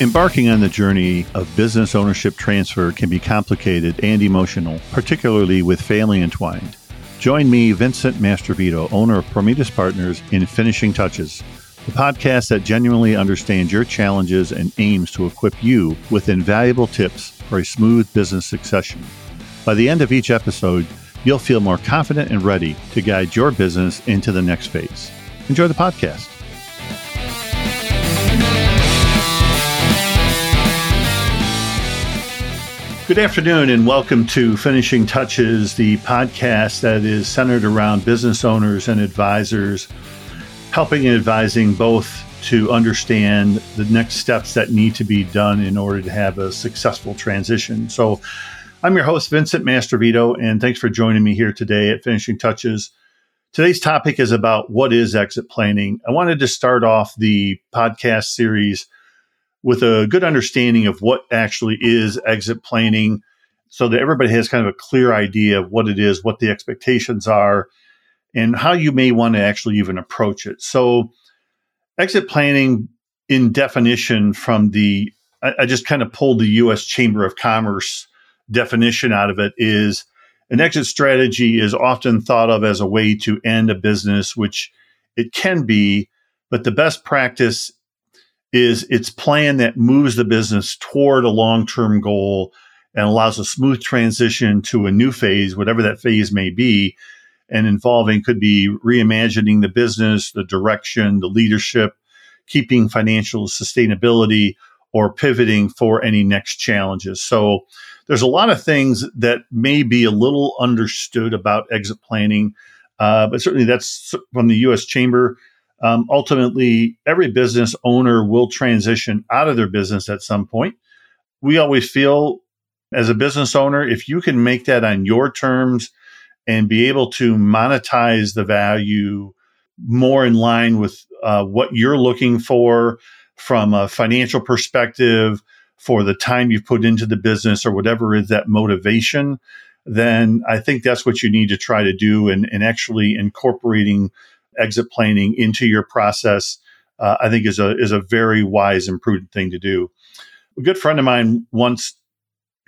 Embarking on the journey of business ownership transfer can be complicated and emotional, particularly with family entwined. Join me, Vincent Mastrovito, owner of Prometis Partners, in Finishing Touches, the podcast that genuinely understands your challenges and aims to equip you with invaluable tips for a smooth business succession. By the end of each episode, you'll feel more confident and ready to guide your business into the next phase. Enjoy the podcast. Good afternoon, and welcome to Finishing Touches, the podcast that is centered around business owners and advisors, helping and advising both to understand the next steps that need to be done in order to have a successful transition. So, I'm your host, Vincent Mastrovito, and thanks for joining me here today at Finishing Touches. Today's topic is about what is exit planning. I wanted to start off the podcast series with a good understanding of what actually is exit planning so that everybody has kind of a clear idea of what it is, what the expectations are, and how you may want to actually even approach it. So, exit planning, in definition, from the I, just kind of pulled the U.S. Chamber of Commerce definition out of it is an exit strategy is often thought of as a way to end a business, which it can be, but the best practice is its plan that moves the business toward a long-term goal and allows a smooth transition to a new phase, whatever that phase may be, and involving could be reimagining the business, the direction, the leadership, keeping financial sustainability, or pivoting for any next challenges. So there's a lot of things that may be a little understood about exit planning, uh, but certainly that's from the U.S. Chamber um, ultimately, every business owner will transition out of their business at some point. We always feel as a business owner, if you can make that on your terms and be able to monetize the value more in line with uh, what you're looking for from a financial perspective for the time you've put into the business or whatever is that motivation, then I think that's what you need to try to do and, and actually incorporating exit planning into your process, uh, I think is a is a very wise and prudent thing to do. A good friend of mine once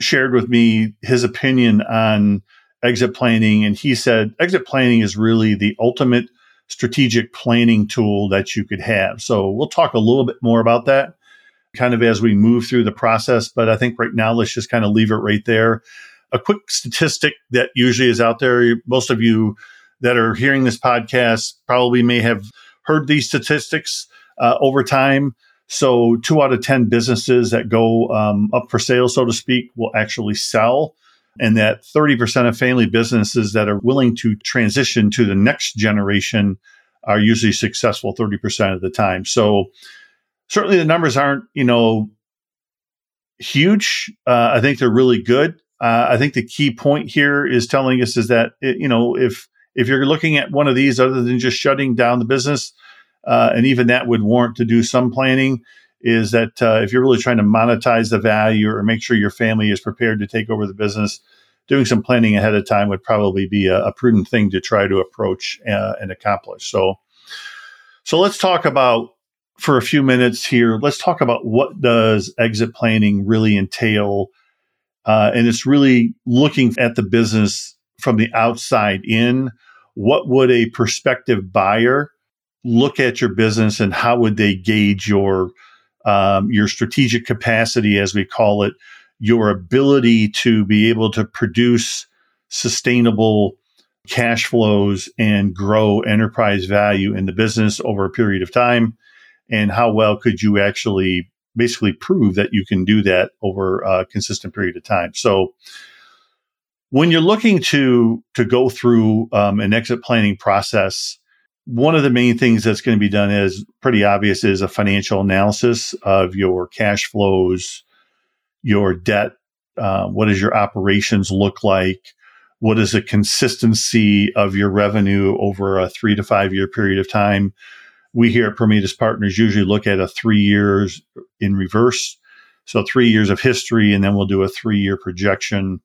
shared with me his opinion on exit planning, and he said exit planning is really the ultimate strategic planning tool that you could have. So we'll talk a little bit more about that kind of as we move through the process. But I think right now, let's just kind of leave it right there. A quick statistic that usually is out there, most of you that are hearing this podcast probably may have heard these statistics uh, over time. So, two out of 10 businesses that go um, up for sale, so to speak, will actually sell. And that 30% of family businesses that are willing to transition to the next generation are usually successful 30% of the time. So, certainly the numbers aren't, you know, huge. Uh, I think they're really good. Uh, I think the key point here is telling us is that, it, you know, if if you're looking at one of these other than just shutting down the business, uh, and even that would warrant to do some planning, is that uh, if you're really trying to monetize the value or make sure your family is prepared to take over the business, doing some planning ahead of time would probably be a, a prudent thing to try to approach uh, and accomplish. So, so let's talk about for a few minutes here. Let's talk about what does exit planning really entail, uh, and it's really looking at the business from the outside in, what would a prospective buyer look at your business and how would they gauge your um, your strategic capacity, as we call it, your ability to be able to produce sustainable cash flows and grow enterprise value in the business over a period of time, and how well could you actually basically prove that you can do that over a consistent period of time. So when you're looking to to go through um, an exit planning process, one of the main things that's going to be done is pretty obvious is a financial analysis of your cash flows, your debt. Uh, what does your operations look like? What is the consistency of your revenue over a three to five year period of time? We here at Prometis Partners usually look at a three years in reverse. So three years of history, and then we'll do a three year projection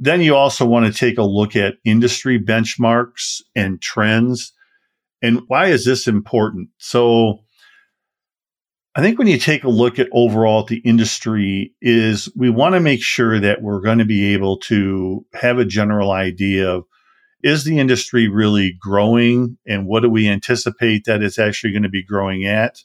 then you also want to take a look at industry benchmarks and trends. And why is this important? So, I think when you take a look at overall at the industry is we want to make sure that we're going to be able to have a general idea of is the industry really growing and what do we anticipate that it's actually going to be growing at?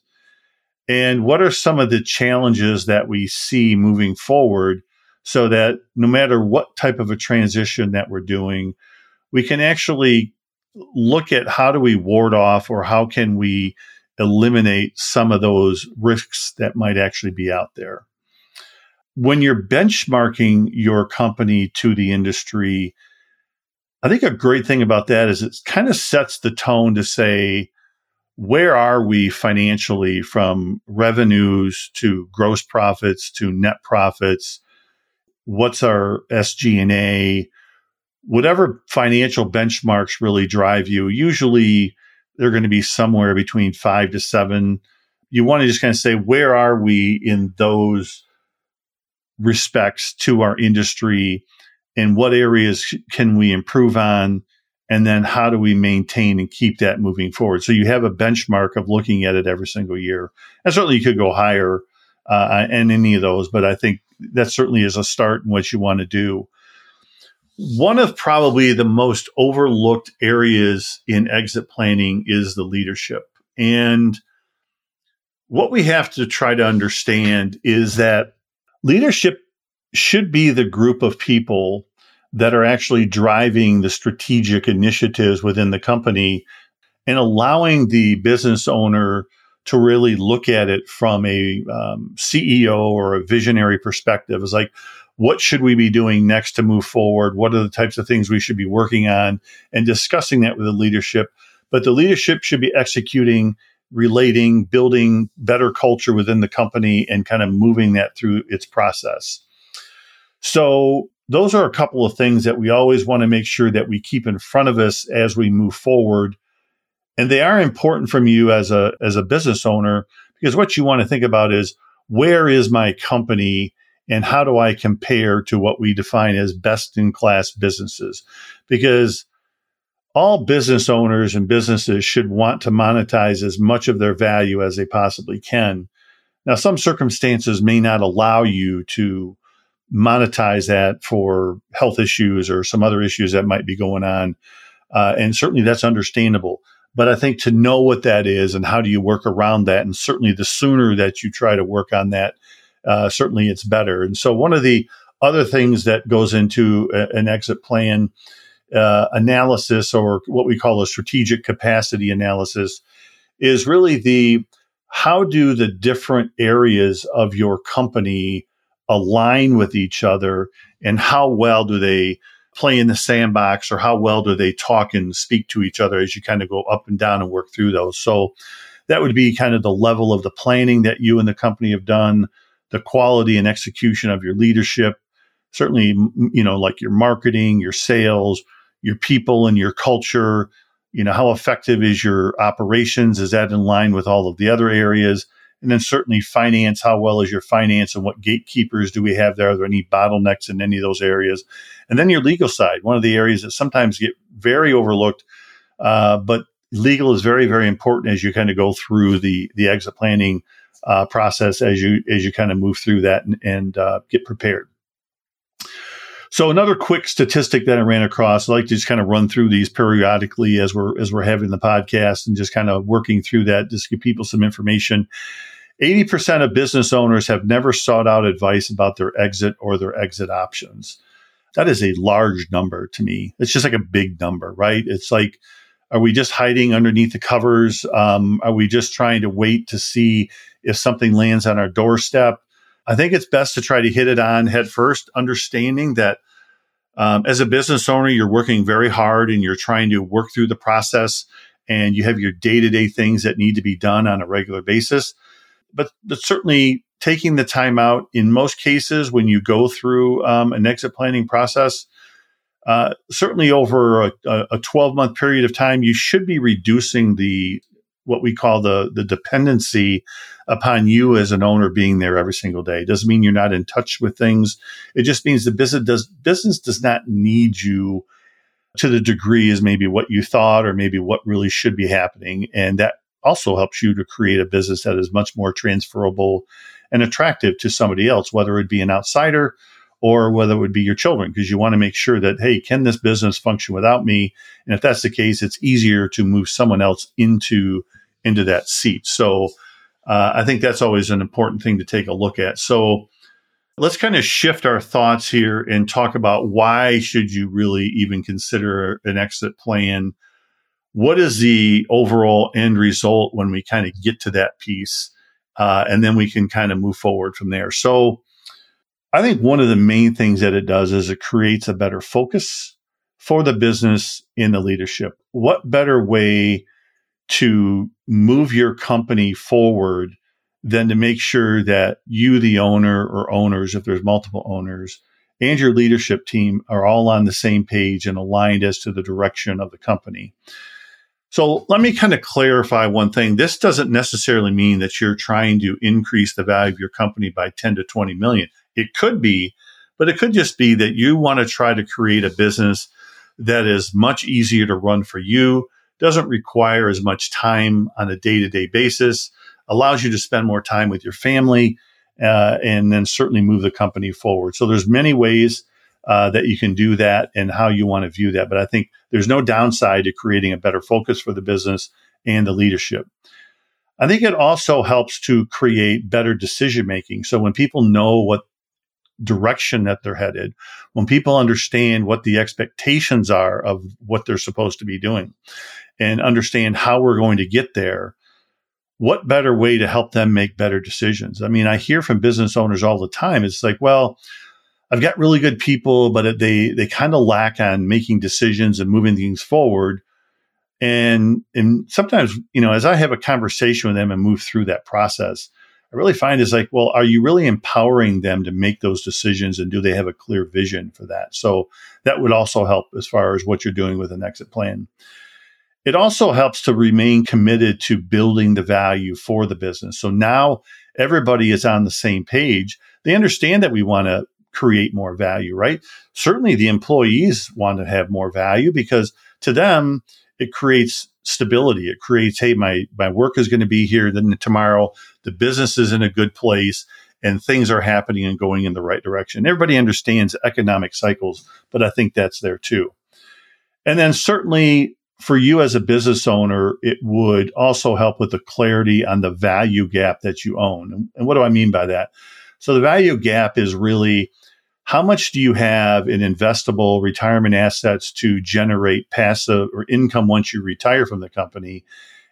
And what are some of the challenges that we see moving forward so that no matter what type of a transition that we're doing, we can actually look at how do we ward off or how can we eliminate some of those risks that might actually be out there. When you're benchmarking your company to the industry, I think a great thing about that is it kind of sets the tone to say, where are we financially from revenues to gross profits to net profits? What's our SG&A? Whatever financial benchmarks really drive you, usually they're going to be somewhere between five to seven. You want to just kind of say, where are we in those respects to our industry and what areas can we improve on? And then how do we maintain and keep that moving forward? So you have a benchmark of looking at it every single year. And certainly you could go higher uh, in any of those, but I think that certainly is a start in what you want to do. One of probably the most overlooked areas in exit planning is the leadership. And what we have to try to understand is that leadership should be the group of people that are actually driving the strategic initiatives within the company and allowing the business owner to really look at it from a um, CEO or a visionary perspective. Is like, what should we be doing next to move forward? What are the types of things we should be working on and discussing that with the leadership? But the leadership should be executing, relating, building better culture within the company and kind of moving that through its process. So those are a couple of things that we always want to make sure that we keep in front of us as we move forward. And they are important from you as a as a business owner because what you want to think about is where is my company and how do I compare to what we define as best in class businesses? Because all business owners and businesses should want to monetize as much of their value as they possibly can. Now, some circumstances may not allow you to monetize that for health issues or some other issues that might be going on. Uh, and certainly that's understandable. But I think to know what that is and how do you work around that, and certainly the sooner that you try to work on that, uh, certainly it's better. And so one of the other things that goes into a, an exit plan uh, analysis, or what we call a strategic capacity analysis, is really the how do the different areas of your company align with each other and how well do they play in the sandbox or how well do they talk and speak to each other as you kind of go up and down and work through those. So that would be kind of the level of the planning that you and the company have done, the quality and execution of your leadership, certainly, you know, like your marketing, your sales, your people and your culture, you know, how effective is your operations? Is that in line with all of the other areas? And then certainly finance, how well is your finance and what gatekeepers do we have there? Are there any bottlenecks in any of those areas? And then your legal side, one of the areas that sometimes get very overlooked, uh, but legal is very, very important as you kind of go through the, the exit planning uh, process as you, as you kind of move through that and, and uh, get prepared. So another quick statistic that I ran across, I like to just kind of run through these periodically as we're as we're having the podcast and just kind of working through that, just give people some information. 80% of business owners have never sought out advice about their exit or their exit options. That is a large number to me. It's just like a big number, right? It's like, are we just hiding underneath the covers? Um, are we just trying to wait to see if something lands on our doorstep? I think it's best to try to hit it on head first, understanding that um, as a business owner, you're working very hard and you're trying to work through the process and you have your day to day things that need to be done on a regular basis. But, but certainly taking the time out in most cases when you go through um, an exit planning process, uh, certainly over a, a 12 month period of time, you should be reducing the what we call the the dependency upon you as an owner being there every single day. It doesn't mean you're not in touch with things. It just means the business does business does not need you to the degree as maybe what you thought or maybe what really should be happening. And that also helps you to create a business that is much more transferable and attractive to somebody else, whether it be an outsider or whether it would be your children, because you want to make sure that, hey, can this business function without me? And if that's the case, it's easier to move someone else into into that seat. So uh, I think that's always an important thing to take a look at. So let's kind of shift our thoughts here and talk about why should you really even consider an exit plan what is the overall end result when we kind of get to that piece uh, and then we can kind of move forward from there so i think one of the main things that it does is it creates a better focus for the business in the leadership what better way to move your company forward than to make sure that you, the owner or owners, if there's multiple owners, and your leadership team are all on the same page and aligned as to the direction of the company. So let me kind of clarify one thing. This doesn't necessarily mean that you're trying to increase the value of your company by 10 to 20 million. It could be, but it could just be that you want to try to create a business that is much easier to run for you, doesn't require as much time on a day to day basis, allows you to spend more time with your family, uh, and then certainly move the company forward. So there's many ways uh, that you can do that and how you want to view that. But I think there's no downside to creating a better focus for the business and the leadership. I think it also helps to create better decision making. So when people know what direction that they're headed, when people understand what the expectations are of what they're supposed to be doing and understand how we're going to get there, what better way to help them make better decisions? I mean, I hear from business owners all the time. It's like, well, I've got really good people, but they they kind of lack on making decisions and moving things forward. And and sometimes, you know, as I have a conversation with them and move through that process, I really find is like, well, are you really empowering them to make those decisions and do they have a clear vision for that? So that would also help as far as what you're doing with an exit plan. It also helps to remain committed to building the value for the business. So now everybody is on the same page. They understand that we want to create more value, right? Certainly the employees want to have more value because to them, it creates stability. It creates, hey, my, my work is going to be here. Then tomorrow, the business is in a good place and things are happening and going in the right direction. Everybody understands economic cycles, but I think that's there too. And then certainly for you as a business owner, it would also help with the clarity on the value gap that you own. And what do I mean by that? So the value gap is really how much do you have in investable retirement assets to generate passive or income once you retire from the company?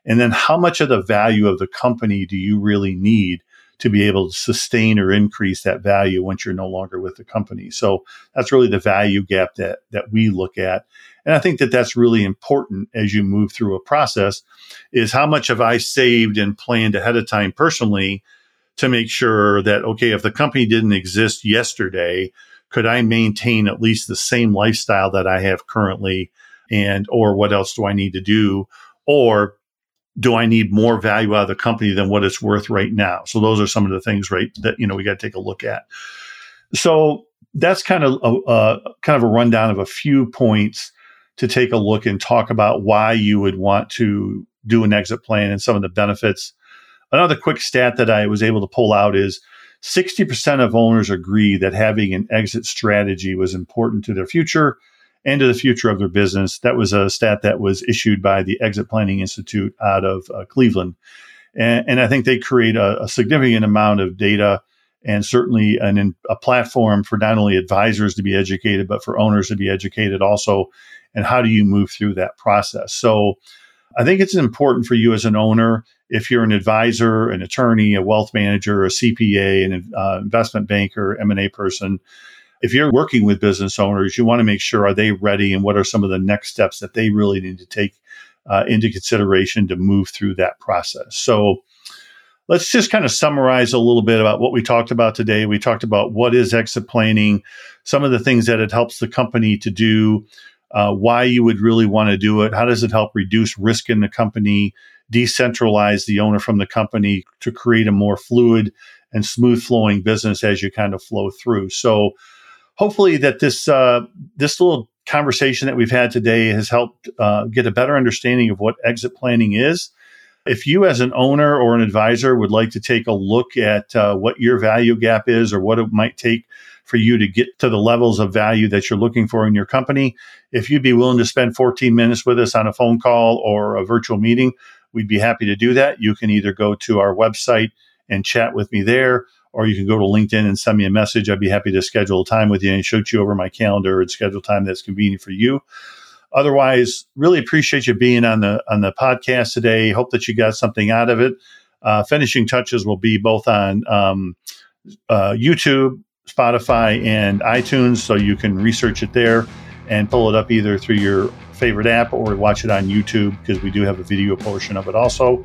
And then how much of the value of the company do you really need to be able to sustain or increase that value once you're no longer with the company? So that's really the value gap that, that we look at. And I think that that's really important as you move through a process is how much have I saved and planned ahead of time personally to make sure that, okay, if the company didn't exist yesterday, could I maintain at least the same lifestyle that I have currently? And, or what else do I need to do? Or do I need more value out of the company than what it's worth right now? So those are some of the things, right, that, you know, we got to take a look at. So that's kind of a, kind of a rundown of a few points to take a look and talk about why you would want to do an exit plan and some of the benefits. Another quick stat that I was able to pull out is 60% of owners agree that having an exit strategy was important to their future and to the future of their business. That was a stat that was issued by the Exit Planning Institute out of uh, Cleveland. And, and, I think they create a, a significant amount of data and certainly an, a platform for not only advisors to be educated, but for owners to be educated also. And how do you move through that process? So I think it's important for you as an owner, if you're an advisor, an attorney, a wealth manager, a CPA, an uh, investment banker, M&A person, if you're working with business owners, you want to make sure are they ready and what are some of the next steps that they really need to take uh, into consideration to move through that process. So let's just kind of summarize a little bit about what we talked about today. We talked about what is exit planning, some of the things that it helps the company to do, uh, why you would really want to do it, how does it help reduce risk in the company, decentralize the owner from the company to create a more fluid and smooth flowing business as you kind of flow through. So hopefully that this uh, this little conversation that we've had today has helped uh, get a better understanding of what exit planning is If you, as an owner or an advisor, would like to take a look at uh, what your value gap is or what it might take for you to get to the levels of value that you're looking for in your company, if you'd be willing to spend 14 minutes with us on a phone call or a virtual meeting, we'd be happy to do that. You can either go to our website and chat with me there, or you can go to LinkedIn and send me a message. I'd be happy to schedule a time with you and shoot you over my calendar and schedule time that's convenient for you. Otherwise, really appreciate you being on the on the podcast today. Hope that you got something out of it. Uh, finishing touches will be both on um, uh, YouTube, Spotify, and iTunes, so you can research it there and pull it up either through your favorite app or watch it on YouTube because we do have a video portion of it also.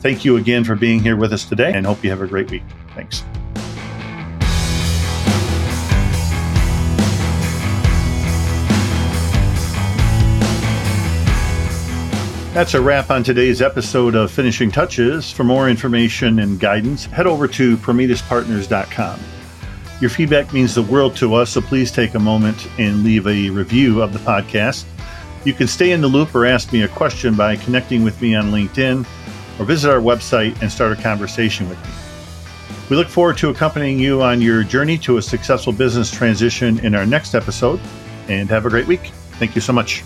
Thank you again for being here with us today and hope you have a great week. Thanks. That's a wrap on today's episode of Finishing Touches. For more information and guidance, head over to prometispartners.com. Your feedback means the world to us, so please take a moment and leave a review of the podcast. You can stay in the loop or ask me a question by connecting with me on LinkedIn or visit our website and start a conversation with me. We look forward to accompanying you on your journey to a successful business transition in our next episode, and have a great week. Thank you so much.